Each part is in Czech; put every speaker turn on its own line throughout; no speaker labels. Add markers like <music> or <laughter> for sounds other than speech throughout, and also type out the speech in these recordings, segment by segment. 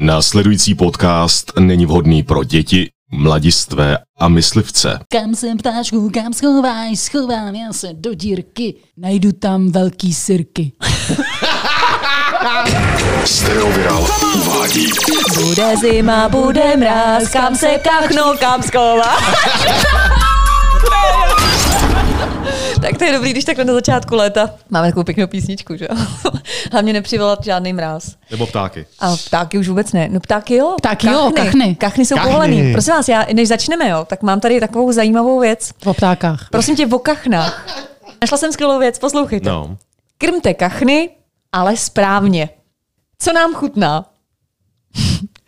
Následující podcast není vhodný pro děti, mladistvé a myslivce.
Kam jsem ptáčku, kam schováš, schovám já se do dírky, najdu tam velký sirky. <laughs>
Stereoviral uvádí.
Bude zima, bude mráz, kam se kachnu, kam schová. <laughs> tak to je dobrý, když takhle na začátku léta máme takovou pěknou písničku, že jo? <laughs> Hlavně nepřivolat žádný mráz.
Nebo ptáky.
A ptáky už vůbec ne. No ptáky jo.
Ptáky jo, kachny.
Kachny jsou
Kachny.
povolený. Prosím vás, já, než začneme, jo, tak mám tady takovou zajímavou věc.
O ptákách.
Prosím tě, o kachnách. Našla jsem skvělou věc, poslouchejte.
No.
Krmte kachny, ale správně. Co nám chutná?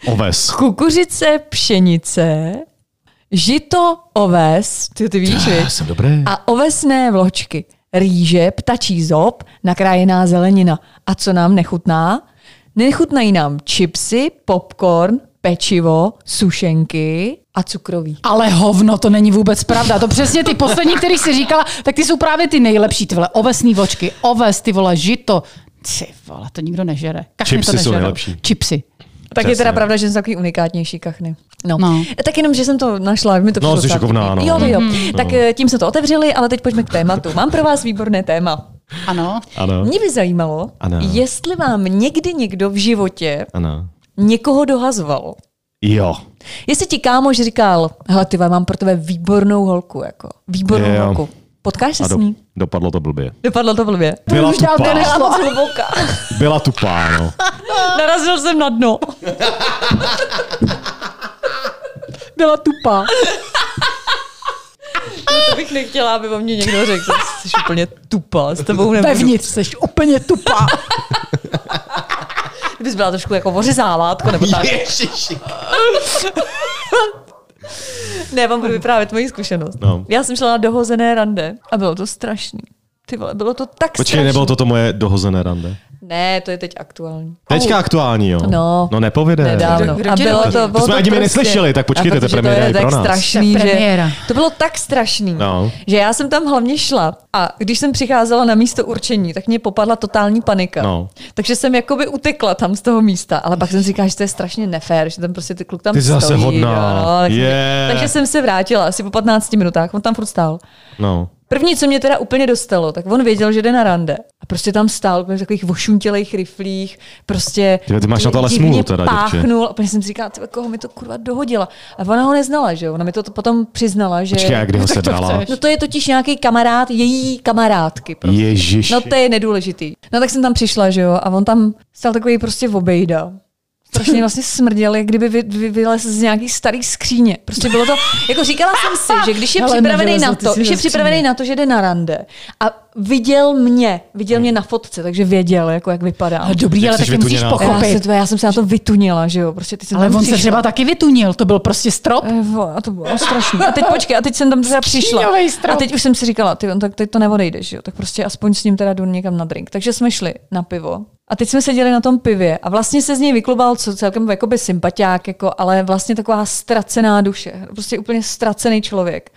Oves.
Kukuřice, pšenice, žito, oves, ty, ty víš,
Já jsem dobrý.
a ovesné vločky, rýže, ptačí zob, nakrájená zelenina. A co nám nechutná? Nechutnají nám chipsy, popcorn, pečivo, sušenky a cukroví.
Ale hovno, to není vůbec pravda. To přesně ty poslední, který jsi říkala, tak ty jsou právě ty nejlepší, ty vole, ovesný vočky, oves, ty vole, žito. Ty vole, to nikdo nežere. Kachny
Chipsy
to
jsou
nežerou.
nejlepší.
Chipsy.
Tak je
Přesně.
teda pravda, že jsou takový unikátnější kachny. No.
No.
Tak jenom, že jsem to našla, mi to
No, jsi
tak-
šikovná, no.
Jo, jo.
Mhm.
Tak eh, tím jsme to otevřeli, ale teď pojďme k tématu. Mám pro vás výborné téma.
Ano.
Ano.
Mě by zajímalo,
Ano.
jestli vám někdy někdo v životě
Ano.
někoho dohazoval.
Jo.
Jestli ti kámoš říkal, hele ty mám pro tebe výbornou holku, jako výbornou
Jo.
holku. Potkáš se
A
s
do,
ní?
dopadlo to blbě.
Dopadlo to blbě.
Byla
už dávno
tupá.
Byla.
Byla tupá, no. <laughs>
Narazil jsem na dno. Byla tupá. <laughs> No to bych nechtěla, aby o mě někdo řekl, že jsi úplně tupá, s tebou nebudu.
Vevnitř jsi úplně tupá.
Kdybys byla trošku jako ořezávátko, nebo tak.
Ježiši.
Ne, vám budu vyprávět moji zkušenost.
No.
Já jsem šla na dohozené rande a bylo to strašný. Ty vole, bylo to tak
Počkej,
strašný.
nebylo to to moje dohozené rande?
Ne, to je teď aktuální.
Teďka aktuální, jo?
No.
No nepovede.
Nedávno.
Kdo
A bylo to,
To
bylo
jsme
to
ani my
prostě,
neslyšeli, tak počkejte, to premiéra
to je tak
pro nás.
strašný,
To
že
premiéra.
to bylo tak strašný,
No.
že já jsem tam hlavně šla a když jsem přicházela na místo určení, tak mě popadla totální panika.
No.
Takže jsem jakoby utekla tam z toho místa, ale pak jsem si říkala, že to je strašně nefér, že tam prostě ty kluk tam
Ty
stojí.
zase hodná.
jo, No, tak jsem-
Je.
takže jsem se vrátila asi po 15 minutách, on tam furt stál.
No.
První, co mě teda úplně dostalo, tak on věděl, že jde na rande. A prostě tam stál v takových vošuntělejch riflích, prostě
Ty- ty máš na to ale smůlu teda, děvče.
páchnul. A úplně jsem si říkala, ty, koho mi to kurva dohodila. A ona ho neznala, že jo? Ona mi to potom přiznala, že...
Počkej, a kdy ho <laughs> se dala?
No to je totiž nějaký kamarád její kamarádky. Prostě.
Ježiši.
No to je nedůležitý. No tak jsem tam přišla, že jo, a on tam stál takový prostě obejda. Strašně vlastně smrděl, jak kdyby vy, vy, vylez z nějaký starý skříně. Prostě bylo to, jako říkala jsem si, že když je <laughs> připravený
nevylezl
na to, když je připravený na to, že jde na rande a viděl mě, viděl mě na fotce, takže věděl, jako jak vypadá.
Ale dobrý, ale
jsi
taky musíš
vytuněná.
já,
pochopit.
se, já jsem se na to vytunila, že jo, prostě ty jsem
Ale on se
přišla.
třeba taky vytunil, to byl prostě strop.
Eh, vole, A to bylo strašný. A teď počkej, a teď jsem tam teda přišla. A teď už jsem si říkala, ty, on tak teď to neodejdeš, jo? tak prostě aspoň s ním teda jdu někam na drink. Takže jsme šli na pivo. A teď jsme seděli na tom pivě a vlastně se z něj vyklubal co celkem jakoby sympatiák, jako, ale vlastně taková ztracená duše. Prostě úplně ztracený člověk.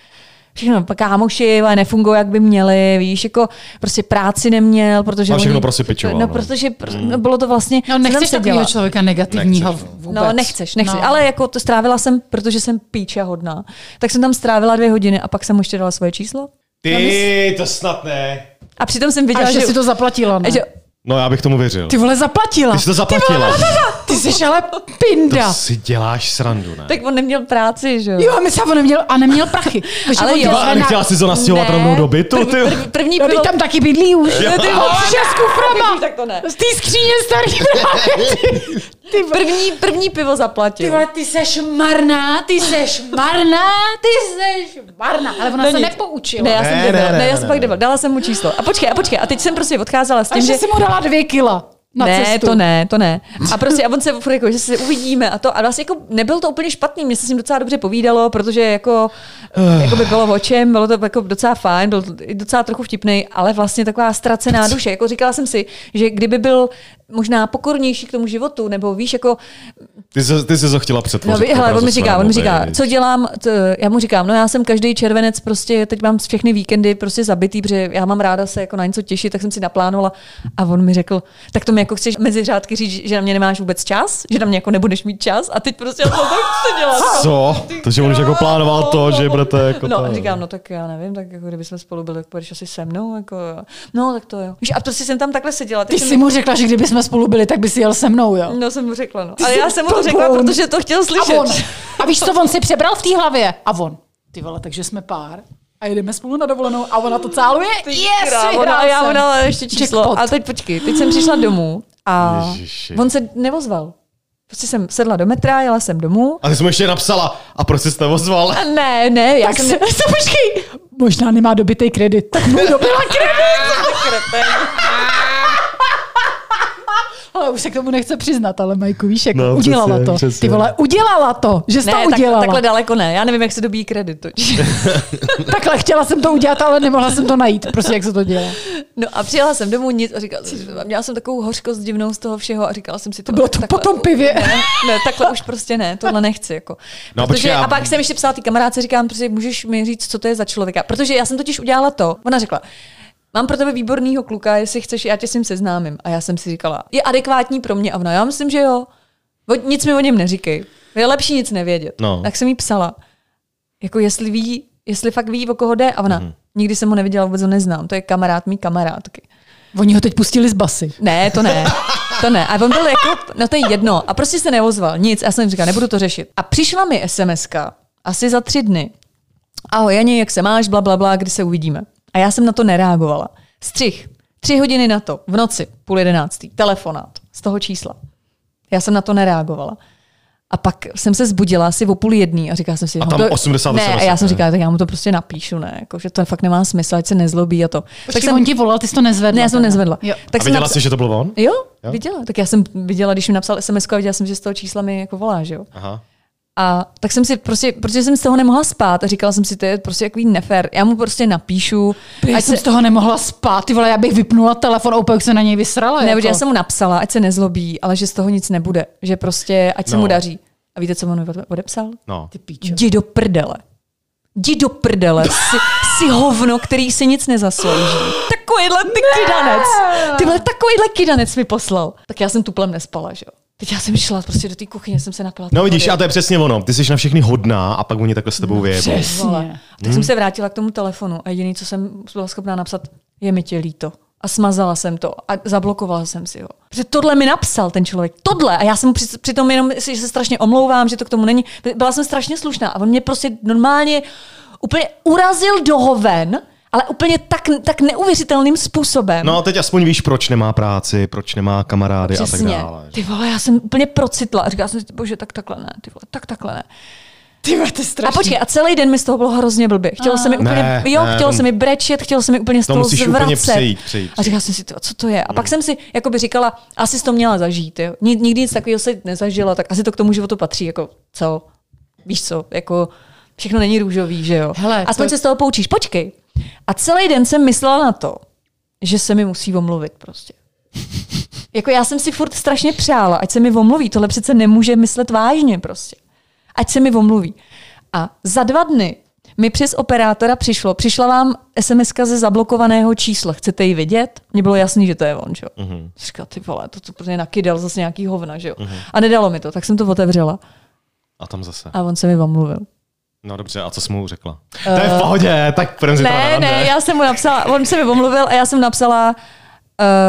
Všechno kámoši ale nefungují, jak by měli, víš, jako prostě práci neměl, protože
A všechno
oni-
prostě pičoval,
No,
no.
protože pr- no, bylo to vlastně...
No nechceš takového člověka negativního
Nechceš,
vůbec.
No, nechceš, nechceš.
No.
No. Ale jako to strávila jsem, protože jsem píča hodná. Tak jsem tam strávila dvě hodiny a pak jsem mu ještě dala svoje číslo.
Ty, to snad ne.
A přitom jsem
A
viděla,
že
že...
si to zaplatila, ne?
že
No já bych tomu věřil.
Ty vole, zaplatila.
Ty jsi to zaplatila.
Ty jsi ale pinda.
To si děláš srandu, ne?
tak on neměl práci, že jo?
Jo, a my se on neměl, a neměl prachy. <laughs> Takže
Ale jo,
tě
a
zve na-
nechtěla jsi to nastěhovat rovnou do bytu, ty?
První, první
No, teď tam taky bydlí už.
ty vole,
s kuframa. <laughs>
tak to ne.
Z té skříně starý. <laughs> Ty, ty.
První, první pivo
ty
zaplatil.
vole, ty seš marná, ty seš marná, ty seš marná. Ale ona
No
se
nic.
nepoučila.
Ne, já
Ne,
jsem
ne,
debil.
ne,
Ne, já
ne,
jsem
ne.
pak debil. Dala jsem mu číslo. A počkej, a počkej. A teď jsem prostě odcházela s
A
tím,
že
že...
si mu dala dvě kila na
ne,
cestu.
to ne, to ne. A prostě a on se furt jako, že se uvidíme a to. A vlastně jako nebyl to úplně špatný, mně se s ním docela dobře povídalo, protože jako, jako by bylo o čem, bylo to jako docela fajn, byl docela trochu vtipný, ale vlastně taková ztracená duše. Jako říkala jsem si, že kdyby byl možná pokornější k tomu životu, nebo víš, jako
Ty jsi, ty jsi to chtěla
No,
přetvořit.
vy- hele, on mi říká, on mi říká, co dělám, t, já mu říkám, no já jsem každý červenec prostě, teď mám všechny víkendy prostě zabitý, protože já mám ráda se jako na něco těšit, tak jsem si naplánovala a on mi řekl, tak to mi jako chceš mezi řádky říct, že na mě nemáš vůbec čas, že na mě jako nebudeš mít čas a teď prostě já <laughs> to tak chci dělat.
Co? Takže on už jako plánoval to, že budete jako
No,
to.
a říkám, no tak já nevím, tak jako kdyby jsme spolu byli, tak půjdeš asi se mnou, jako. No, tak to jo. A prostě jsem tam takhle seděla.
Ty jsi mu řekla, že kdyby jsme spolu byli, tak by si jel se mnou, jo?
No, jsem mu řekla, no. Ale já jsem mu to řekla, protože to chtěl
A
slyšet.
on. A víš, co on si přebral v té hlavě? A on. Ty vole, takže jsme pár. A jedeme spolu na dovolenou a ona to cáluje. Yes,
Krávo, no a já mu dala ještě číslo.
Jackpot.
A teď počkej, teď jsem přišla domů a
Ježiši.
on se nevozval. Prostě jsem sedla do metra, jela jsem domů.
A ty jsi mu ještě napsala, a proč jsi to ozval?
A ne, ne, já
Tak
jsem...
se, se <laughs> počkej. Možná nemá dobitý kredit. Tak mu dobila kredit. <laughs> Ale už se k tomu nechce přiznat, ale Majku, víš, jak
No,
udělala
přesně,
to.
přesně.
Ty vole, udělala to, že jsi
Ne,
to
tak,
udělala.
takhle daleko ne. Já nevím, jak se dobíjí kredit. <laughs>
Takhle chtěla jsem to udělat, ale nemohla jsem to najít. Prostě jak se to dělá.
No a přijela jsem domů nic a říkala jsem, si, měla jsem takovou hořkost divnou z toho všeho a říkala jsem si to.
Bylo to
takhle-
po tom pivě.
Ne, ne, takhle už prostě ne, tohle nechci. Jako.
No,
Protože,
já-
a pak jsem ještě psala té kamarádce, říkám, prostě můžeš mi říct, co to je za člověka. Protože já jsem totiž udělala to. Ona řekla, mám pro tebe výborného kluka, jestli chceš, já tě s ním seznámím. A já jsem si říkala, je adekvátní pro mě. A ona, já myslím, že jo. O- Nic mi o něm neříkej. Je lepší nic nevědět.
No.
Tak jsem jí psala, jako jestli ví, jestli fakt ví, o koho jde. A ona,
Mhm.
nikdy jsem ho neviděla, vůbec ho neznám. To je kamarád mý kamarádky.
Oni ho teď pustili z basy.
Ne, to ne. To ne. A on byl jako, no to je jedno. A prostě se neozval. Nic. Já jsem jim říkala, nebudu to řešit. A přišla mi sms asi za tři dny. Ahoj Jani, jak se máš, bla, bla, bla, kdy se uvidíme. A já jsem na to nereagovala. Střih. Tři hodiny na to, v noci, půl jedenáctý, telefonát z toho čísla. Já jsem na to nereagovala. A pak jsem se zbudila asi o půl jedný a říkala jsem si,
A
no
tam
to,
80
ne, a já jsem
ne?
říkala, tak já mu to prostě napíšu, ne, jako, že to fakt nemá smysl, ať se nezlobí a to.
Tak jsem... on ti volal, ty jsi to nezvedla.
Ne, já jsem to nezvedla.
Jo.
Tak
A
jsem
viděla
naps-
jsi, že to byl on?
Jo,
Jo?
jo, viděla. Tak já jsem viděla, když mi napsal SMS a viděla jsem, že z toho čísla mi jako volá, že jo.
Aha.
A tak jsem si prostě, protože jsem z toho nemohla spát a říkala jsem si, to je prostě takový nefér. Já mu prostě napíšu.
Já
ať
jsem
se,
z toho nemohla spát, ty vole, já bych vypnula telefon a úplně se na něj vysrala.
ne,
jako.
já jsem mu napsala, ať se nezlobí, ale že z toho nic nebude. Že prostě, ať se
No.
mu daří. A víte, co on mi odepsal?
No.
Ty píčo.
Jdi do prdele. Jdi do prdele. Jsi, jsi hovno, který si nic nezaslouží. Takovýhle ty kydanec. Ty vole, takovýhle kydanec mi poslal. Tak já jsem tuplem nespala, že jo. Teď já jsem šla prostě do té kuchyně, jsem se napila.
No vidíš, a to je přesně ono. Ty jsi na všechny hodná a pak oni takhle s tebou vyjedou.
Přesně.
Vole. A tak jsem se vrátila k tomu telefonu a jediný, co jsem byla schopná napsat, je mi tě líto. A smazala jsem to a zablokovala jsem si ho. Protože tohle mi napsal ten člověk. Tohle. A já jsem mu při- přitom jenom, že se strašně omlouvám, že to k tomu není. Byla jsem strašně slušná a on mě prostě normálně úplně urazil do hoven, ale úplně tak, tak neuvěřitelným způsobem.
No a teď aspoň víš, proč nemá práci, proč nemá kamarády a tak
Přesně.
dále.
Ty vole, já jsem úplně procitla. A říkala jsem si, bože, tak takhle ne, ty vole, tak takhle ne.
Ty vole, to je
A
strašný.
počkej, a celý den mi z toho bylo hrozně blbě. Chtělo se mi úplně,
Ne,
jo,
ne,
chtělo
to-
se mi brečet, chtělo se mi úplně z
to
toho
musíš
zvracet.
úplně přejít, přejít,
A říkala jsem si, to, co to je. A pak jsem si jakoby říkala, asi jsi to měla zažít. Jo. Ni- Nikdy nic takového se nezažila, tak asi to k tomu životu patří. Jako, co? Víš co? Jako, všechno není růžový, že jo?
Hele,
Aspoň
to-
se z toho poučíš. Počkej. A celý den jsem myslela na to, že se mi musí omluvit prostě. <laughs> Jako já jsem si furt strašně přála, ať se mi omluví. Tohle přece nemůže myslet vážně prostě. Ať se mi omluví. A za dva dny mi přes operátora přišlo, přišla vám sms ze zablokovaného čísla, chcete ji vidět? Mně bylo jasný, že to je on, že jo. Uh-huh. Říkala, ty vole, to, to prostě nakydal zase nějaký hovna, že jo. Uh-huh. A nedalo mi to, tak jsem to otevřela
A tam zase.
a on se mi omluvil.
No dobře, a co jsi mu řekla? To je v pohodě, tak půjdeme zítra na
Ne,
rande.
ne, já jsem mu napsala, on se mi omluvil a já jsem napsala,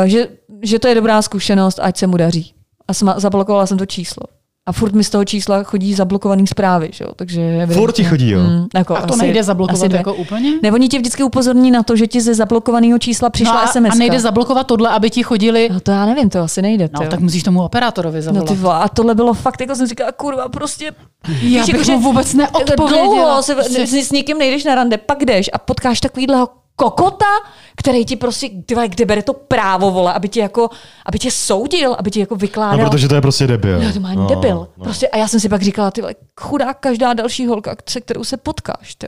uh, že, že to je dobrá zkušenost, ať se mu daří. A jsem, zablokovala jsem to číslo. A furt mi z toho čísla chodí zablokovaný zprávy, že jo? Takže
Furt ti chodí, jo?
Mm, jako
A to
asi-
nejde
asi
zablokovat
dvě.
jako úplně?
Ne, oni tě vždycky upozorní na to, že ti ze zablokovaného čísla přišla
no a,
SMS.
a nejde zablokovat tohle, aby ti chodili...
No to já nevím, to asi nejde.
No, tak musíš tomu operátorovi
No
zavolat.
ty vole, a tohle bylo fakt, jako jsem říkala, kurva, prostě...
Já bych mu vůbec neodpověděla.
Dlouho se,
Prostě-
s, s nikým nejdeš na rande, pak jdeš a potkáš takovýhleho kokota, který ti prostě, ty vole, kde bere to právo, vole, aby tě jako, aby tě soudil, aby ti jako vykládal.
No, protože to je prostě debil.
No, to má
no,
debil.
No.
Prostě, a já jsem si pak říkala, ty chudá každá další holka, se kterou se potkáš, ty.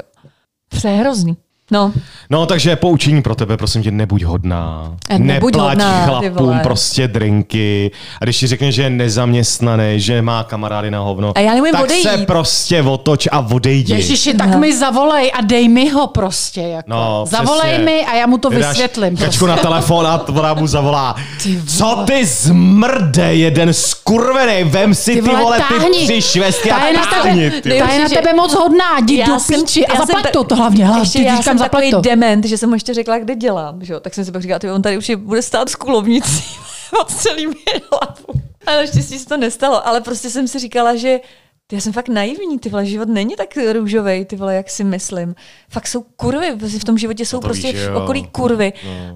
To je hrozný. No,
No, takže poučení pro tebe, prosím tě, nebuď hodná.
Eh, nebuď
Neplať
hodná, ty
chlapům
vole.
prostě drinky. A když ti řekne, že je nezaměstnaný, že má kamarády na hovno,
A já
tak
odejít.
se prostě otoč a odejdi.
Ježiši, tak mi zavolej a dej mi ho prostě. Jako.
No,
zavolej
přesně.
mi a já mu to
Vydáš
vysvětlím.
Kačku
Prostě.
na telefon a ona mu zavolá.
Ty
Co
vole.
ty zmrde, jeden skurvený, vem si ty, vole, ty
táhni.
tři švestky
Ta
a
je na
táhni,
tebe,
ty.
ta je na tebe moc hodná, jdi do píči a zaplať to, to hlavně. Hlavně, ty říkám,
jsem takový
to.
dement, že jsem mu ještě řekla, kde dělám, že jo? tak jsem si pak říkala, ty on tady už je, bude stát s kulovnicí, odstřelí mi hlavu. A naštěstí se to nestalo, ale prostě jsem si říkala, že já jsem fakt naivní, ty vole, život není tak růžový, ty vole, jak si myslím. Fakt jsou kurvy, prostě v tom životě jsou
to
prostě
víš, že
okolí kurvy.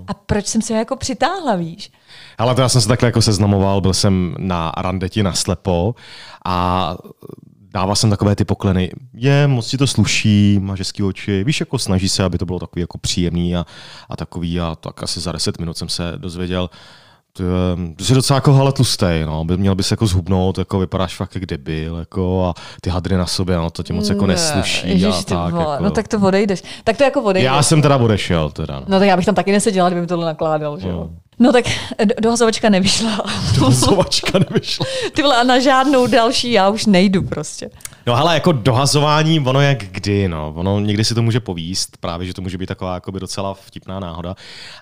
A proč jsem se jako přitáhla, víš?
Ale to já jsem se takhle jako seznamoval, byl jsem na randeti na slepo a dával jsem takové ty pokleny. Je, moc ti to sluší, máš hezký oči, víš, jako snaží se, aby to bylo takový jako příjemný a, a takový a tak asi za 10 minut jsem se dozvěděl, ty jsi docela jako hele tlustej, no, by, měl bys jako zhubnout, jako vypadáš fakt jak debil, jako a ty hadry na sobě, no, to ti moc jako nesluší
Ježiš,
a tak.
vole,
jako.
No tak to odejdeš. Tak to jako odejdeš.
Já jsem teda odešel, teda. No.
No tak já bych tam taky neseděla, kdyby mi tohle nakládal, že jo. No tak do- dohazovačka nevyšla.
Dohazovačka nevyšla. <laughs>
Ty vole, a na žádnou další já už nejdu prostě.
No hele, jako dohazování, ono jak kdy, no. Ono někdy si to může povíst, právě, že to může být taková jakoby docela vtipná náhoda,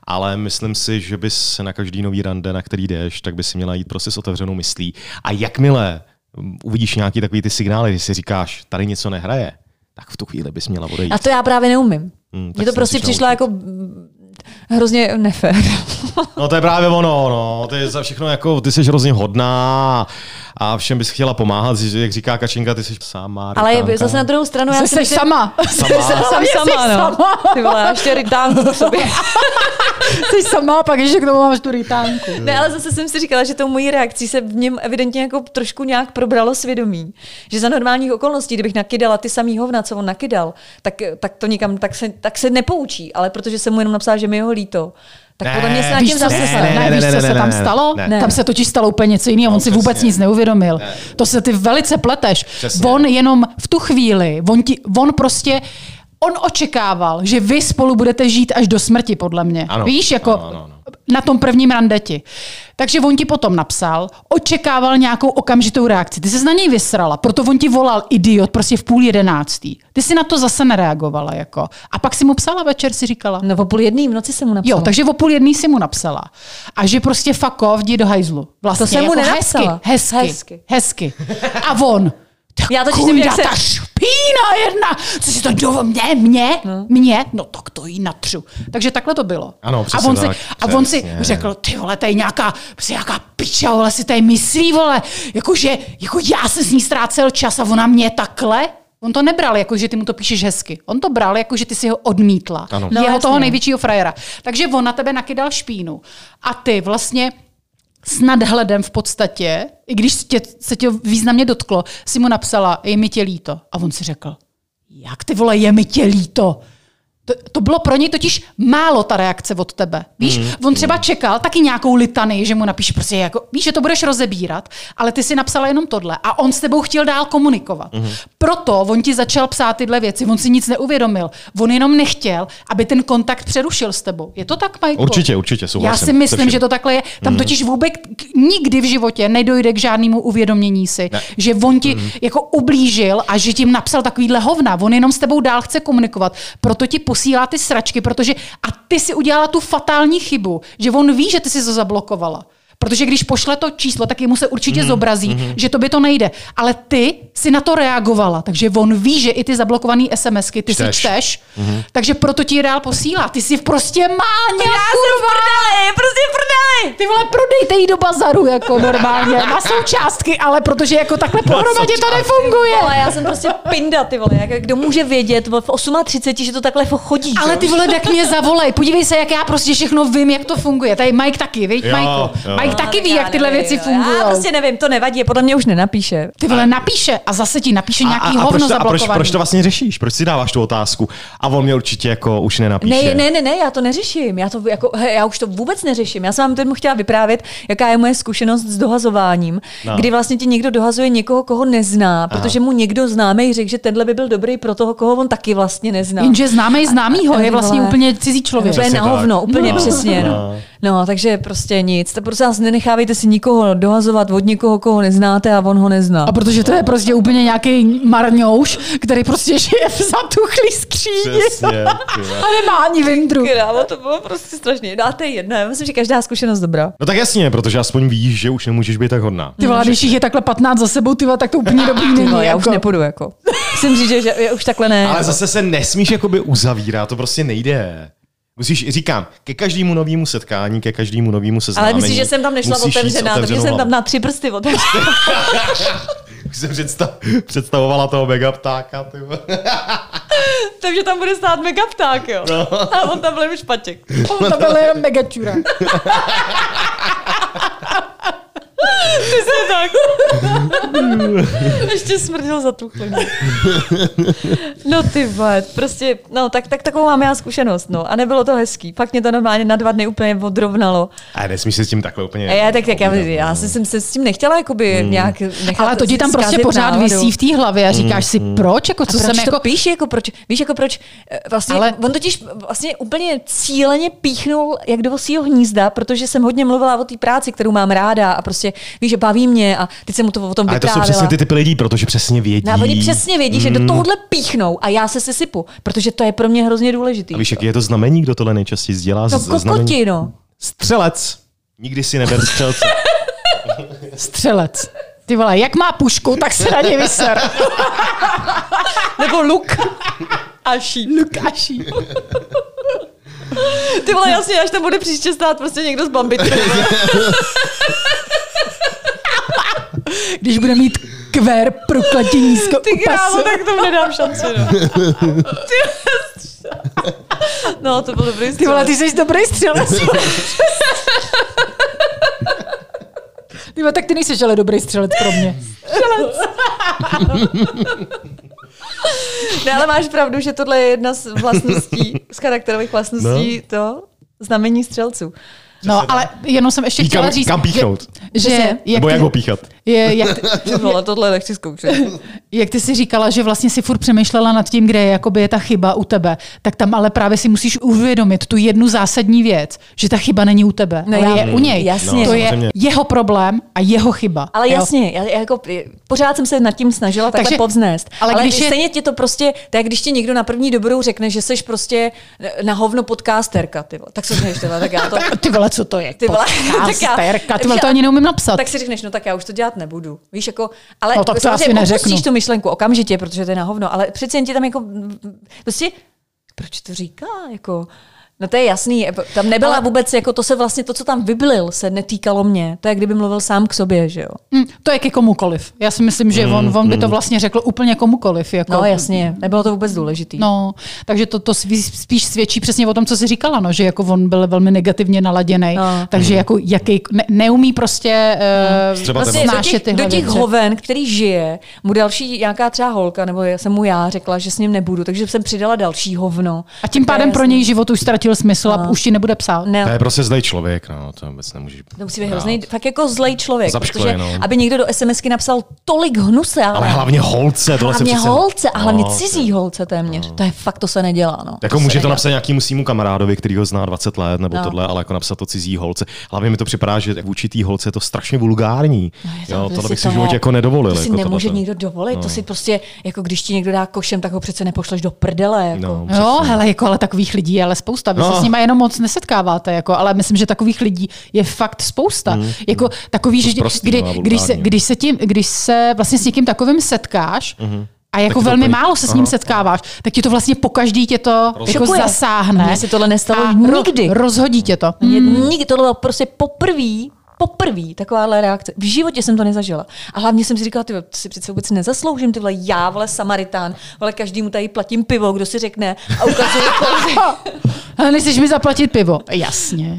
ale myslím si, že bys na každý nový rande, na který jdeš, tak by si měla jít prostě s otevřenou myslí. A jakmile mm, uvidíš nějaký takový ty signály, když si říkáš, tady něco nehraje, tak v tu chvíli bys měla odejít.
A to já právě neumím.
Hmm, tak
Mně to prostě přišlo
naučit.
jako hrozně nefér. <laughs>
No to je právě ono, no. Ty za všechno jako, ty jsi hrozně hodná a všem bys chtěla pomáhat, že- jak říká Kačinka, ty jsi sama.
Ale je, zase na druhou stranu já
Jsi
si myslím,
sama. <laughs>
Jsem
Hlavně jsi
sama, no.
sama.
Ty vole, já ještě rytánku k sobě. <laughs>
Jsi sama, pak ještě k tomu máš tu rytánku.
Ne, ale zase jsem si říkala, že tou mojí reakcí se v něm evidentně jako trošku nějak probralo svědomí. Že za normálních okolností, kdybych nakydala ty samý hovna, co on nakydal, tak, tak to nikam, tak se, tak se nepoučí. Ale protože jsem mu jenom napsala, že mi je ho líto, tak
Ne,
podle mě se
Víš,
tím
co se,
zase
ne,
ne,
ne,
ne, víš,
ne,
co
ne,
se
ne,
tam
ne,
stalo?
ne.
Tam se totiž stalo úplně něco jiného. On si vůbec nic neuvědomil. To se ty velice pleteš.
Přesně.
On jenom v tu chvíli, on, ti, on prostě On očekával, že vy spolu budete žít až do smrti, podle mě.
Ano,
Víš, jako
ano, ano, ano.
Na tom prvním randeti. Takže on ti potom napsal, očekával nějakou okamžitou reakci. Ty se na něj vysrala, proto on ti volal idiot prostě v půl jedenáctý. Ty si na to zase nereagovala. Jako. A pak si mu psala večer, si říkala.
No o půl jedný v noci jsem mu napsala.
Jo, takže o půl jedný si mu napsala. A že prostě off, jdi do hajzlu. Vlastně
To jsem mu
jako
nenapsala.
Hezky, hezky,
Hezky.
hezky. A on, tak
Já totiž
kunda,
jak se-
ta špína jedna, co si to do mě, mě, no. mě, no tak to jí natřu. Takže takhle to bylo.
Ano,
a
přesně
on, si,
tak,
a on si
přesně.
řekl, ty vole, to je nějaká, nějaká piča, vole, si tady myslí, vole, jakože, jako já se s ní ztrácel čas a ona mě takhle. On to nebral, jako že ty mu to píšeš hezky. On to bral, jako že ty si ho odmítla.
Ano.
No,
Jeho
jasně.
toho největšího frajera. Takže on na tebe nakydal špínu. A ty vlastně s nadhledem v podstatě, i když tě, se tě významně dotklo, si mu napsala, je mi tě líto. A on si řekl, jak ty vole, je mi tě líto. To, to bylo pro něj totiž málo ta reakce od tebe. Víš, mm, on třeba čekal taky nějakou litany, že mu napíše prostě jako, víš, že to budeš rozebírat, ale ty si napsala jenom tohle a on s tebou chtěl dál komunikovat. Mm. Proto on ti začal psát tyhle věci, on si nic neuvědomil. On jenom nechtěl, aby ten kontakt přerušil s tebou. Je to tak, Majko?
Určitě, určitě, souhlasím.
Já si myslím, že to takhle je. Tam mm. totiž vůbec nikdy v životě nedojde k žádnému uvědomění si,
Ne.
že on ti mm. jako ublížil a že ti napsal takovýhle hovna. On jenom s tebou dál chce komunikovat. Proto ti posílá ty sračky, protože a ty si udělala tu fatální chybu, že on ví, že ty si to zablokovala. Protože když pošle to číslo, tak jemu se určitě mm, zobrazí, mm. že tobě to nejde. Ale ty si na to reagovala, takže on ví, že i ty zablokované SMSky ty
Čteš.
si čteš, mm. takže proto ti je dál posílá. Ty si prostě má nějakou
prdeli, prostě
ty vole, prodejte jí do bazaru, jako normálně, na součástky, ale protože jako takhle pohromadě to nefunguje.
Ale já jsem prostě pinda, ty vole. Jak, kdo může vědět v 38, že to takhle chodí.
Ale ty vole, tak mě zavolej. Podívej se, jak já prostě všechno vím, jak to funguje. Tady Mike taky, Michael?
jo.
Mike taky ví,
Já
jak tyhle věci fungují.
Já prostě nevím, to nevadí, podle mě už nenapíše.
Ty vole, napíše a zase ti napíše nějaký
a, a,
hovno
proč, to, a proč, proč to vlastně řešíš? Proč si dáváš tu otázku? A on mě určitě jako už nenapíše.
Ne, ne, ne, ne, já to neřeším. Já, to, jako, he, já už to vůbec neřeším. Já jsem vám to jsem mu chtěla vyprávět, jaká je moje zkušenost s dohazováním, no. kdy vlastně ti někdo dohazuje někoho, koho nezná, Aha. protože mu někdo známý řekl, že tenhle by byl dobrý pro toho, koho on taky vlastně nezná.
Jenže známý známýho je vlastně úplně cizí člověk.
To je na hovno, úplně no. přesně. No. no, takže prostě nic. To prostě vás nenechávejte si nikoho dohazovat od někoho, koho neznáte a on ho nezná.
A protože to je prostě úplně nějaký marňouš, který prostě žije v zatuchlý skříni.
Přesně.
a nemá ani vindru.
Krávo, to bylo prostě strašně. No je jedno. Já myslím, že každá zkušenost dobrá.
No tak jasně, protože aspoň víš, že už nemůžeš být tak hodná.
Ty vole, když jich je takhle 15 za sebou, ty vole, tak to úplně <laughs> dobrý není.
No, já
jako.
už nepůjdu, jako. Musím říct, že, že já už takhle ne.
Ale zase se nesmíš jakoby uzavírat, to prostě nejde. Musíš, říkám, ke každému novému setkání, ke každému novému seznámení.
Ale myslíš, že jsem tam nešla otevřená, takže
otevřenou
jsem tam na tři prsty otevřená. <laughs>
Už jsem představ, představovala toho mega ptáka. <laughs>
Takže tam bude stát mega pták, jo.
No.
A on tam byl už špaček.
On to byl jenom mega čura. <laughs>
Přesně tak. <laughs> Ještě smrdil za tu <laughs> No ty vole, prostě, no tak, tak takovou mám já zkušenost, no. A nebylo to hezký. Fakt mě to normálně na dva dny úplně odrovnalo.
A nesmíš se s tím takhle úplně...
A já tak, tak já, já jsem, jsem se s tím nechtěla jakoby
Hmm.
nějak nechat
Ale to ti tam prostě pořád
náladu.
visí v té hlavě a říkáš si, proč? Jako, co
a proč
jsem
to
jako...
píše, jako proč, víš, jako proč, eh, vlastně,
Ale-
Ale... on totiž vlastně úplně cíleně píchnul jak do vosího hnízda, protože jsem hodně mluvila o té práci, kterou mám ráda a prostě, víš, že baví mě a teď jsem mu to o tom
Ale to jsou přesně ty typy lidí, protože přesně vědí.
No, a oni přesně vědí, že do tohohle píchnou a já se sesypu, protože to je pro mě hrozně důležitý.
A víš, jaký je to znamení, kdo tohle nejčastěji dělá? Z- znamení?
kokoti, no.
Střelec. Nikdy si neber střelce. <laughs>
Střelec. Ty vole, jak má pušku, tak se na něj vyser. <laughs>
Nebo luk. A šíp.
Lukáši.
Ty vole, jasně, až tam bude příště stát prostě někdo z bambitky. <laughs>
Když bude mít kvér prokletě nízko
Ty krávo, tak tomu nedám šanci, no. <laughs> Ty No, to byl dobrý
Ty vole,
střelec.
ty jsi dobrý střelec. <laughs> Ty vole, tak ty nejsi ale dobrý střelec pro mě.
Ne, ale máš pravdu, že tohle je jedna z vlastností, z charakterových vlastností to znamení střelců.
No, ale jenom jsem ještě chtěla
kam,
říct,
kam píchnout.
že, že jak,
Nebo jak ho píchat.
je, jak, <laughs>
Ty vole, tohle nechci zkoušet. <laughs>
jak ty si říkala, že vlastně si furt přemýšlela nad tím, kde je, jakoby je ta chyba u tebe, tak tam ale právě si musíš uvědomit tu jednu zásadní věc, že ta chyba není u tebe,
No
ale
já-
je u něj.
jasně.
To
No,
je
samozřejmě.
jeho problém a jeho chyba.
Ale jasně, já, já jako, pořád jsem se nad tím snažila takhle
Takže-
povznést.
ale
Ale, ale
když je-
stejně ti to prostě, tak když ti někdo na první dobrou řekne, že jsi prostě na hovno podcasterka, ty vole, tak se řekneš, tak já to... <laughs>
Ty vole, co to je?
Ty vole, <laughs> tak já-
ty vole, to ani neumím napsat.
Tak si řekneš, no tak já už to dělat nebudu. Víš, jako, ale
No, tak to asi neřeknu.
tu myšlenku okamžitě, protože to je na hovno, ale přeci jen ti tam jako, prostě, proč to říká, jako, No to je jasný, tam nebyla
Ale-
vůbec, jako to se vlastně, to, co tam vyblil, se netýkalo mě. To je, kdyby mluvil sám k sobě, že jo.
Hm, to je ke komukoliv. Já si myslím, že on, on by to vlastně řekl úplně komukoliv. Jako,
No jasně, nebylo to vůbec důležitý.
No, takže to, to spíš svědčí přesně o tom, co jsi říkala, no, že jako on byl velmi negativně naladěný,
No.
takže jako jaký, ne, neumí prostě uh,
Třeba
Vlastně
ten-
do těch,
tyhle
do těch hoven, který žije, mu další nějaká třeba holka, nebo já jsem mu já řekla, že s ním nebudu, takže jsem přidala další hovno.
A tím pádem pro něj život už ztratil smysl a
No.
už ti nebude psát.
Ne,
To je prostě zlej člověk, no, to vůbec nemůžeš.
To musí být hrozný, fakt jako zlej člověk,
Zapšklej,
protože
no.
aby někdo do SMSky napsal tolik hnuse, ale,
Ale hlavně holce, tohle se
hlavně
přece...
holce a hlavně
No,
cizí holce téměř. To je fakt, to se nedělá. No.
Jako
se
může to
nedělá.
napsat nějakýmu svýmu kamarádovi, který ho zná 20 let nebo
No.
tohle, ale jako napsat to cizí holce. Hlavně mi to připadá, že vůči té holce je to strašně vulgární.
to-
jo,
to
tohle
si
bych si v životě jako nedovolil.
To si
jako
nemůže nikdo dovolit, to si prostě, jako když ti někdo dá košem, tak ho přece nepošleš do prdele. Jako.
No,
hele, jako, ale takových lidí je ale spousta. Vy no. Se s nimi jenom moc nesetkáváte, jako, ale myslím, že takových lidí je fakt spousta. Mm. Jako takový, že
sprostý,
kdy,
no,
když, se, když, se tím, když se vlastně s někým takovým setkáš, mm. a jako velmi
úplně-
málo se s ním
Aha.
setkáváš, tak ti to vlastně po každý tě to jako zasáhne.
Mně se tohle nestalo
a
nikdy.
rozhodí tě to.
Mě Nikdy, tohle bylo prostě poprvé, poprvé takováhle reakce. V životě jsem to nezažila. A hlavně jsem si říkala, ty si přece vůbec nezasloužím, ty vole, já, vole, Samaritán, vole, každému tady platím pivo, kdo si řekne a ukazuje <laughs> kolik.
Ale nechceš mi zaplatit pivo? Jasně.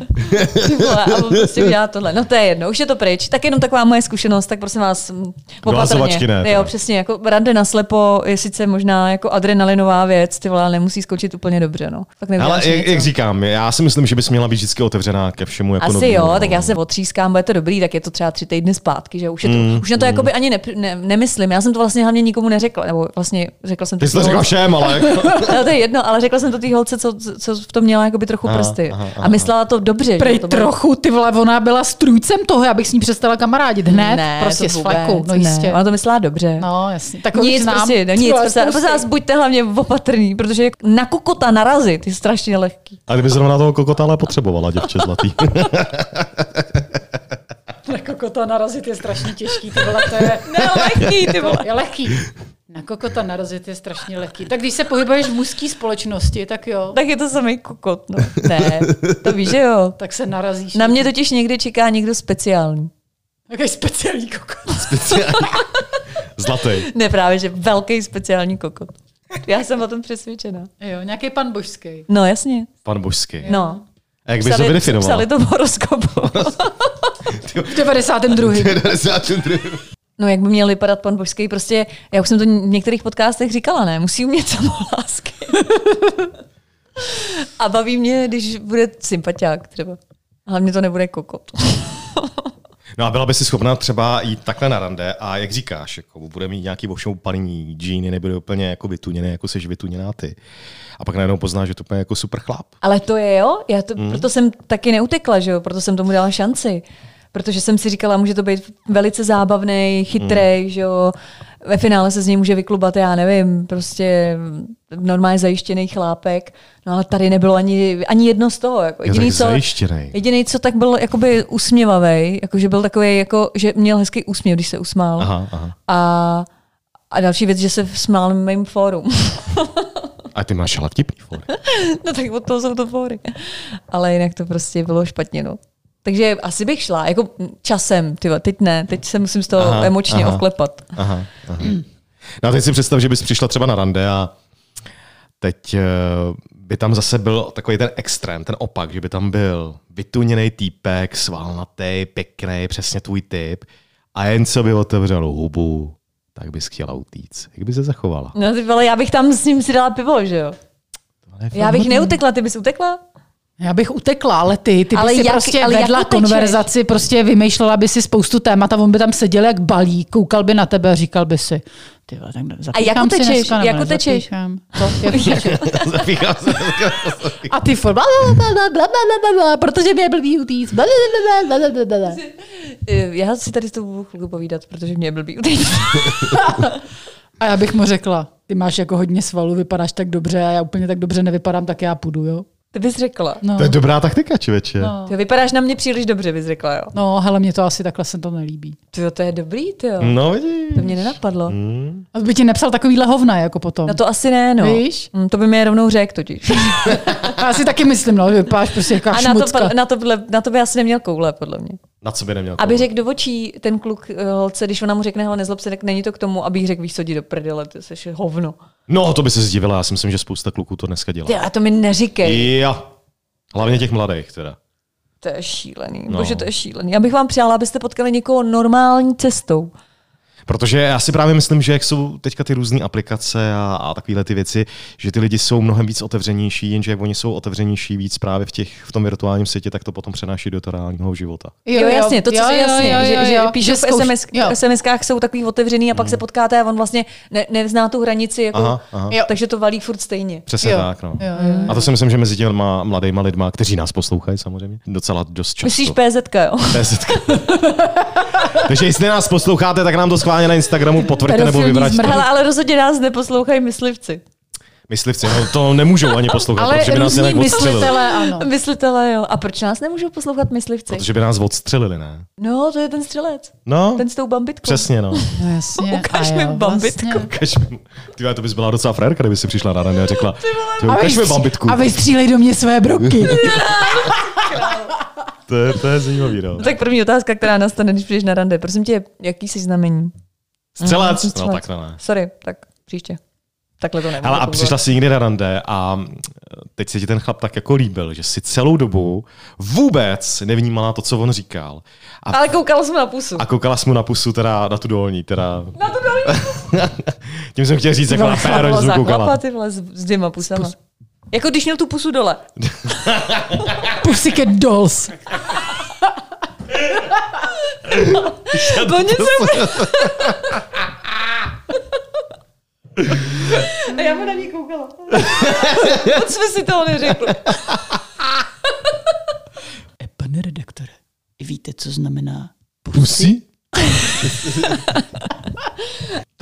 Ty vole, a prostě udělá tohle. No to je jedno, už je to pryč. Tak jenom taková moje zkušenost, tak prosím vás, mm, opatrně.
ne,
jo, přesně, jako rande na slepo je sice možná jako adrenalinová věc, ty vole, ale nemusí skočit úplně dobře, no.
Ale jak,
něco.
jak, říkám, já si myslím, že bys měla být vždycky otevřená ke všemu. Jako
Asi
novému,
jo,
no.
tak já se otřískám, bude to dobrý, tak je to třeba tři týdny zpátky, že už, je to, mm, už na to jakoby ani ne, ne, nemyslím. Já jsem to vlastně hlavně nikomu neřekla, nebo vlastně řekla jsem
Ty jsi to řekla všem, ale <laughs> jako...
No, to je jedno, ale řekla jsem to té holce, co, co v tom měla jakoby trochu
Aha,
prsty.
aha, aha,
a myslela to dobře. že
Prej
to bylo-
trochu, ty vole, ona byla strůjcem toho, já bych s ní přestala kamarádit hned,
ne,
prostě
to vůbec,
fleku, no
ne.
jistě.
Ona to myslela dobře.
No, jasně. Tak
nic,
znám.
prostě, no, <laughs> nic, prostě, prostě vás buďte hlavně opatrný, protože na kokota narazit je strašně lehký.
A kdyby zrovna toho kokota ale potřebovala, děvče zlatý. <laughs>
Na kokota narazit je strašně těžký, ty vole, to je... <laughs>
Ne, lehký, ty vole.
Je lehký. Na kokota narazit je strašně lehký. Tak když se pohybuješ v mužské společnosti, tak jo,
Tak je to samý kokot, no. Ne, to víš, že jo.
tak se narazíš.
Na mě totiž někdy čeká někdo speciální.
Takový speciální kokot.
Zlatý.
Ne právě, že velký speciální kokot. Já jsem o tom přesvědčená.
Jo, nějaký pan božský.
No jasně.
Pan božský.
No.
A jak bys to vydefinovala?
psali to v horoskopu. <laughs>
V 92.
92.
No jak by měl vypadat pan božský, prostě, já už jsem to v některých podcastech říkala, ne, musí umět samolásky. <laughs> A baví mě, když bude sympatiák třeba. Hlavně to nebude kokot.
No a byla by si schopná třeba jít takhle na rande a jak říkáš, jako bude mít nějaký ošoupaný džíny, nebude úplně jako vytuněný, jako seš vytuněná ty. A pak najednou poznáš, že to je jako super chlap.
Ale to je jo, já to,
Hmm.
mm. proto jsem taky neutekla, že jo, proto jsem tomu dala šanci. Protože jsem si říkala, může to být velice zábavný, chytrý,
Hmm.
že jo. Ve finále se z něj může vyklubat, já nevím, prostě normálně zajištěný chlápek. No ale tady nebylo ani, ani jedno z toho. Jako.
Je tak zajištěnej.
Jediný, co tak byl jakoby usměvavý, jako že byl takový, jako, že měl hezký úsměv, když se usmál.
Aha, aha.
A, a další věc, že se smál mým fórum.
A ty máš ale vtipný fóry. <laughs>
No tak od toho jsou to fóry. Ale jinak to prostě bylo špatně, no. Takže asi bych šla, jako časem, tyva, teď ne, teď se musím z toho
Aha,
emočně
aha.
oklepat.
Aha, aha. No a teď si představ, že bys přišla třeba na rande a teď eh, by tam zase byl takový ten extrém, ten opak, že by tam byl vytuněný týpek, svalnatý, pěkný, přesně tvůj typ a jen co by otevřel hubu, tak bys chtěla utíct. Jak by se zachovala?
No ty vole, já bych tam s ním si dala pivo, že jo? Já bych neutekla, ty bys utekla?
Já bych utekla, ale ty, ty by
Ale
si
jak-
prostě
ale
vedla konverzaci, prostě vymýšlela by si spoustu témat a on by tam seděl jak balík, koukal by na tebe a říkal by si, ty vole, tak zapíchám
jak
si
utečeš?
dneska, nebo
Jak utečeš?
nezapíchám? Co? Jak utečeš?
Zapíchám se.
A ty furt, protože mě je blbý utíct.
Eh, Já si tady s tou budu chvilku povídat, protože mě je blbý utekla.
A já bych mu řekla, ty máš jako hodně svalů, vypadáš tak dobře a já úplně tak dobře nevypadám, tak já půjdu, jo?
Ty bys řekla.
No,
To je dobrá taktika, člověče.
no.
Ty vypadáš na mě příliš dobře, bys řekla, jo.
no hele, mě to asi takhle se to nelíbí.
Ty jo, to je dobrý, ty jo.
No vidíš.
To mě nenapadlo.
A by ti nepsal takovýhle hovna jako potom.
No to asi ne, no.
Víš?
Mm, To by mi rovnou řekl totiž. <laughs>
Já si taky myslím, no, že vypadáš prostě jako
A na
šmucka.
to, na, to, na to by asi neměl koule, podle mě.
Na co by neměl
Aby řekl do očí ten kluk eh, holce, když ona mu řekne, hele, nezlob se, tak není to k tomu, aby jí řekl, víš co, jdi do prdele, ty jsi hovno.
No, to by se zdivila, já si myslím, že spousta kluků to dneska dělá.
Ty, a to mi neříkej.
Jo. Hlavně těch mladých teda.
To je šílený.
No.
Bože, to je šílený. Já bych vám přála, abyste potkali někoho normální cestou.
Protože já si právě myslím, že jak jsou teďka ty různé aplikace a, a takovéhle ty věci, že ty lidi jsou mnohem víc otevřenější, jenže jak oni jsou otevřenější víc právě v, těch, v tom virtuálním světě, tak to potom přenáší do toho reálného života.
Jo, jo jasně, to, co si jasně, že, že píšou v SMS,
jo.
SMS-kách jsou takový otevřený a pak se potkáte a on vlastně ne, nezná tu hranici, jako,
Aha, aha.
Jo.
takže to valí furt stejně.
Přesně
Jo,
tak, no.
jo, jo.
A to si myslím, že mezi těma mladýma lidma, kteří nás poslouchají samozřejmě, docela dost často.
Myslíš PZK, jo?
PZK. <laughs> Takže jestli nás posloucháte, tak nám to schválně na Instagramu potvrďte nebo vyvraťte.
Ale, ale rozhodně nás neposlouchají myslivci.
Myslivci, no to nemůžou ani poslouchat,
Ale
protože by nás jinak odstřelili.
myslitelé, ano.
Myslitele, jo. A proč nás nemůžou poslouchat myslivci?
Protože by nás odstřelili, ne?
No, to je ten střelec.
No,
Ten s tou bambitkou.
přesně, no.
No jasně.
Ukaž mi
jo,
bambitku.
vlastně.
Ukaž mi. Ty to bys byla docela frérka, kdyby si přišla na rande a řekla, ty ukaž mi bambitku.
A vystřílej do mě své broky. <laughs>
To je, to je zajímavý, no.
No tak první otázka, která nastane, když přijdeš na rande. Prosím tě, jaký jsi znamení?
Střelec?
jsem
No
střelec.
tak to ne.
Sorry, tak příště. Takhle to nebude.
Hele, a přišla jsi někdy na rande a teď se ti ten chlap tak jako líbil, že si celou dobu vůbec nevnímala to, co on říkal. A,
Ale koukala jsem na pusu.
a koukala jsi mu na pusu, teda na tu dolní, teda... <laughs>
Na to dolní. <laughs>
Tím jsem chtěl říct, jako na péro, že jsem koukala.
Ty vole, s, s dvěma pusama. Jako když měl tu pusu dole. <laughs>
Pussycat Dolls.
Oni se... A já mu na ní koukala. Moc jsme si toho neřekli.
E, pane redaktore, víte, co znamená
Pusy?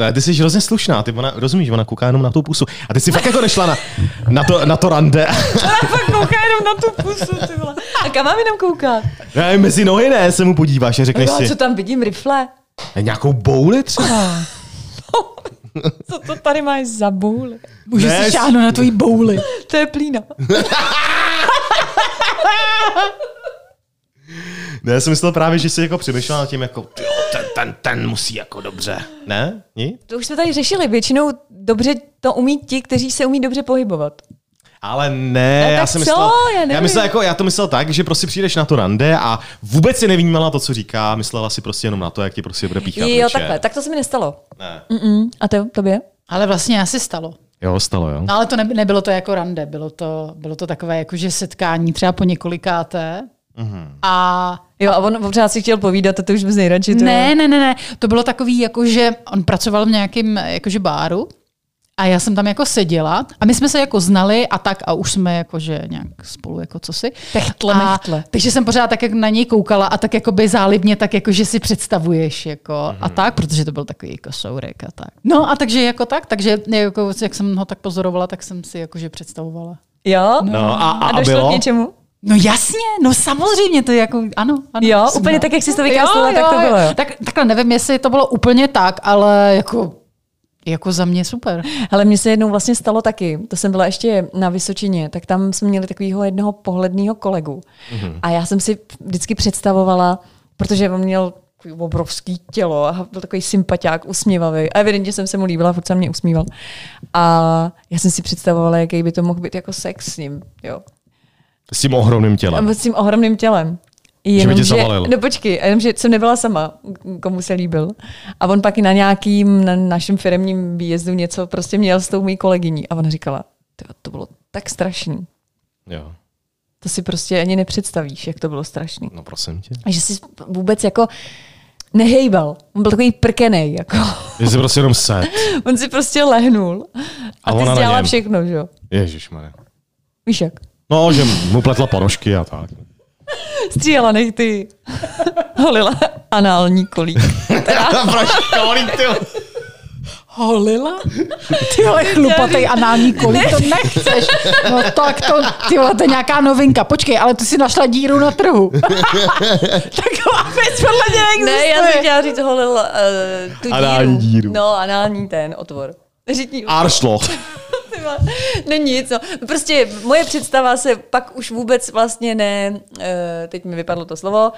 To je, ty jsi hrozně slušná, ty ona, rozumíš, ona kouká jenom na tu pusu. A ty jsi fakt jako nešla na, na, to, na to rande. <laughs>
Ale fakt kouká jenom na tu pusu, ty vole. A kam mám jenom koukat?
Ne, mezi nohy ne, se mu podíváš a řekneš
No,
si,
co tam vidím, rifle?
nějakou bouli třeba? <laughs>
Co to tady máš za boule?
Můžu
Ne,
si šáhnout na tvojí bouli.
To je plína. <laughs>
Ne, já jsem myslel právě, že jsi jako přemýšlela nad tím, jako, jo, ten, ten, ten musí jako dobře. Ne? Ní?
To už jsme tady řešili. Většinou dobře to umí ti, kteří se umí dobře pohybovat.
Ale ne,
No,
já jsem
co?
myslel,
Já nevím.
já, myslel jako, já to myslel tak, že prostě přijdeš na to rande a vůbec si nevnímala to, co říká, myslela si prostě jenom na to, jak ti prostě bude píchat
Jo,
večer.
takhle. Tak to se mi nestalo.
Ne.
Mm-mm. A to, tobě?
Ale vlastně asi stalo.
Jo, stalo, jo.
No, ale to ne, nebylo to jako rande, bylo to, bylo to takové jakože setkání třeba po několikáté. Mm-hmm. A
Jo, a on pořád si chtěl povídat, a to už bys nejradši. To
ne, ne, ne, ne, to bylo takový, jakože on pracoval v nějakém jakože báru a já jsem tam jako seděla a my jsme se jako znali a tak a už jsme jakože nějak spolu jako cosi.
Techtle,
a,
mechtle.
Takže jsem pořád tak jak na něj koukala a tak jakoby zálibně, tak jako, že si představuješ jako mm-hmm. a tak, protože to byl takový jako sourek a tak. No a takže jako tak, takže jako, jak jsem ho tak pozorovala, tak jsem si jakože představovala.
Jo?
No a, a,
A
a
došlo
bylo?
k něčemu?
No jasně, no samozřejmě, to je jako, ano. ano
Jo,
jsem
úplně tak, jak jsi to vykreslila, tak to bylo, jo.
Tak, takhle nevím, jestli to bylo úplně tak, ale jako, jako za mě super.
Ale mně se jednou vlastně stalo taky, to jsem byla ještě na Vysočině, tak tam jsme měli takového jednoho pohledného kolegu. Mm-hmm. A já jsem si vždycky představovala, protože on měl takový obrovský tělo a byl takový sympatiák, usmívavý. A evidentně jsem se mu líbila, furt se mě usmíval. A já jsem si představovala, jaký by to mohl být jako sex s ním. Jo.
S tím ohromným tělem.
S tím ohromným tělem.
Že by tě zavalil.
no počkej, jenom, že jsem nebyla sama, komu se líbil. A on pak i na nějakým na našem firmním výjezdu něco prostě měl s tou mý kolegyní. A ona říkala, "Tyjo, to bylo tak strašný.
Jo.
To si prostě ani nepředstavíš, jak to bylo strašný.
No prosím tě.
A že si vůbec jako nehejbal. On byl takový prkenej. Jako.
Že jsi prostě jenom set. <laughs>
On si prostě lehnul a,
A
ty jsi dělala všechno, že jo?
Ježišmarja.
Víš jak?
No, že mu pletla ponožky a tak.
Stříhala nechty. <laughs> Holila anální kolík. <laughs>
Proč kolík, ty?
Holila? Ty vole chlupatej anální kolí, to nechceš. No tak to, ty vole, to je nějaká novinka. Počkej, ale ty si našla díru na trhu. <laughs> Taková věc podle mě neexistuje.
Ne, já jsem chtěla říct holil uh, tu
Anální díru.
No, anální ten otvor. Řitní
Aršloch.
Není nic, no. Prostě moje představa se pak už vůbec vlastně ne, uh, teď mi vypadlo to slovo,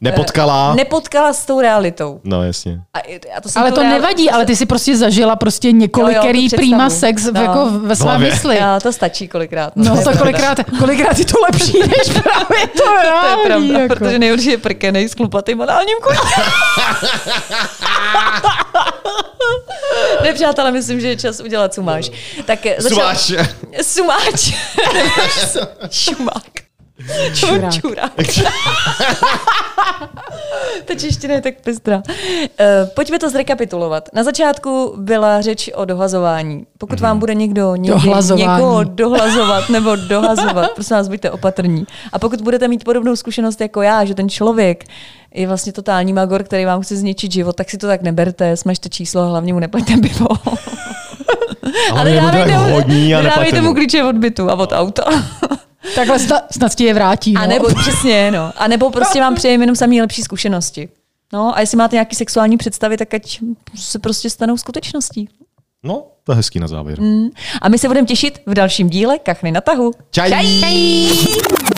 Nepotkala.
uh, nepotkala s tou realitou.
No jasně.
A, a to
Ale to
real-
nevadí, ale ty si prostě zažila prostě
Jo, jo,
několikerý
představu.
sex
No.
jako ve
V
své
hlavě.
mysli.
Jo, to stačí kolikrát.
No
to je
to kolikrát, kolikrát je to lepší, <laughs> než právě to
To je
reální,
pravda,
jako.
protože nejhorší je prkenej s chlupatým análním <laughs> ne, přátelé, myslím, že je čas udělat sumáš. Tak
Sumáš.
Sumáč. <laughs> Šumák.
Čurák.
Čurák. Ta čeština je tak pestrá. Uh, pojďme to zrekapitulovat. Na začátku byla řeč o dohazování. Pokud vám bude někdo někdy někoho dohlazovat nebo dohazovat, prosím vás, buďte opatrní. A pokud budete mít podobnou zkušenost jako já, že ten člověk je vlastně totální magor, který vám chce zničit život, tak si to tak neberte, smažte číslo a hlavně mu neplaťte pivo. <laughs>
Ale je
dávejte
mu hodní a
dávejte
neplaťte mu
klíče od bytu a od auta. <laughs>
Takhle snad, snad ti je vrátí. No.
A nebo přesně, no. A nebo prostě vám přejeme jenom samý lepší zkušenosti. No a jestli máte nějaký sexuální představy, tak ať se prostě stanou skutečností.
No, to je hezký na závěr.
A my se budeme těšit v dalším díle Kachny na tahu.
Čaj.
Čaj!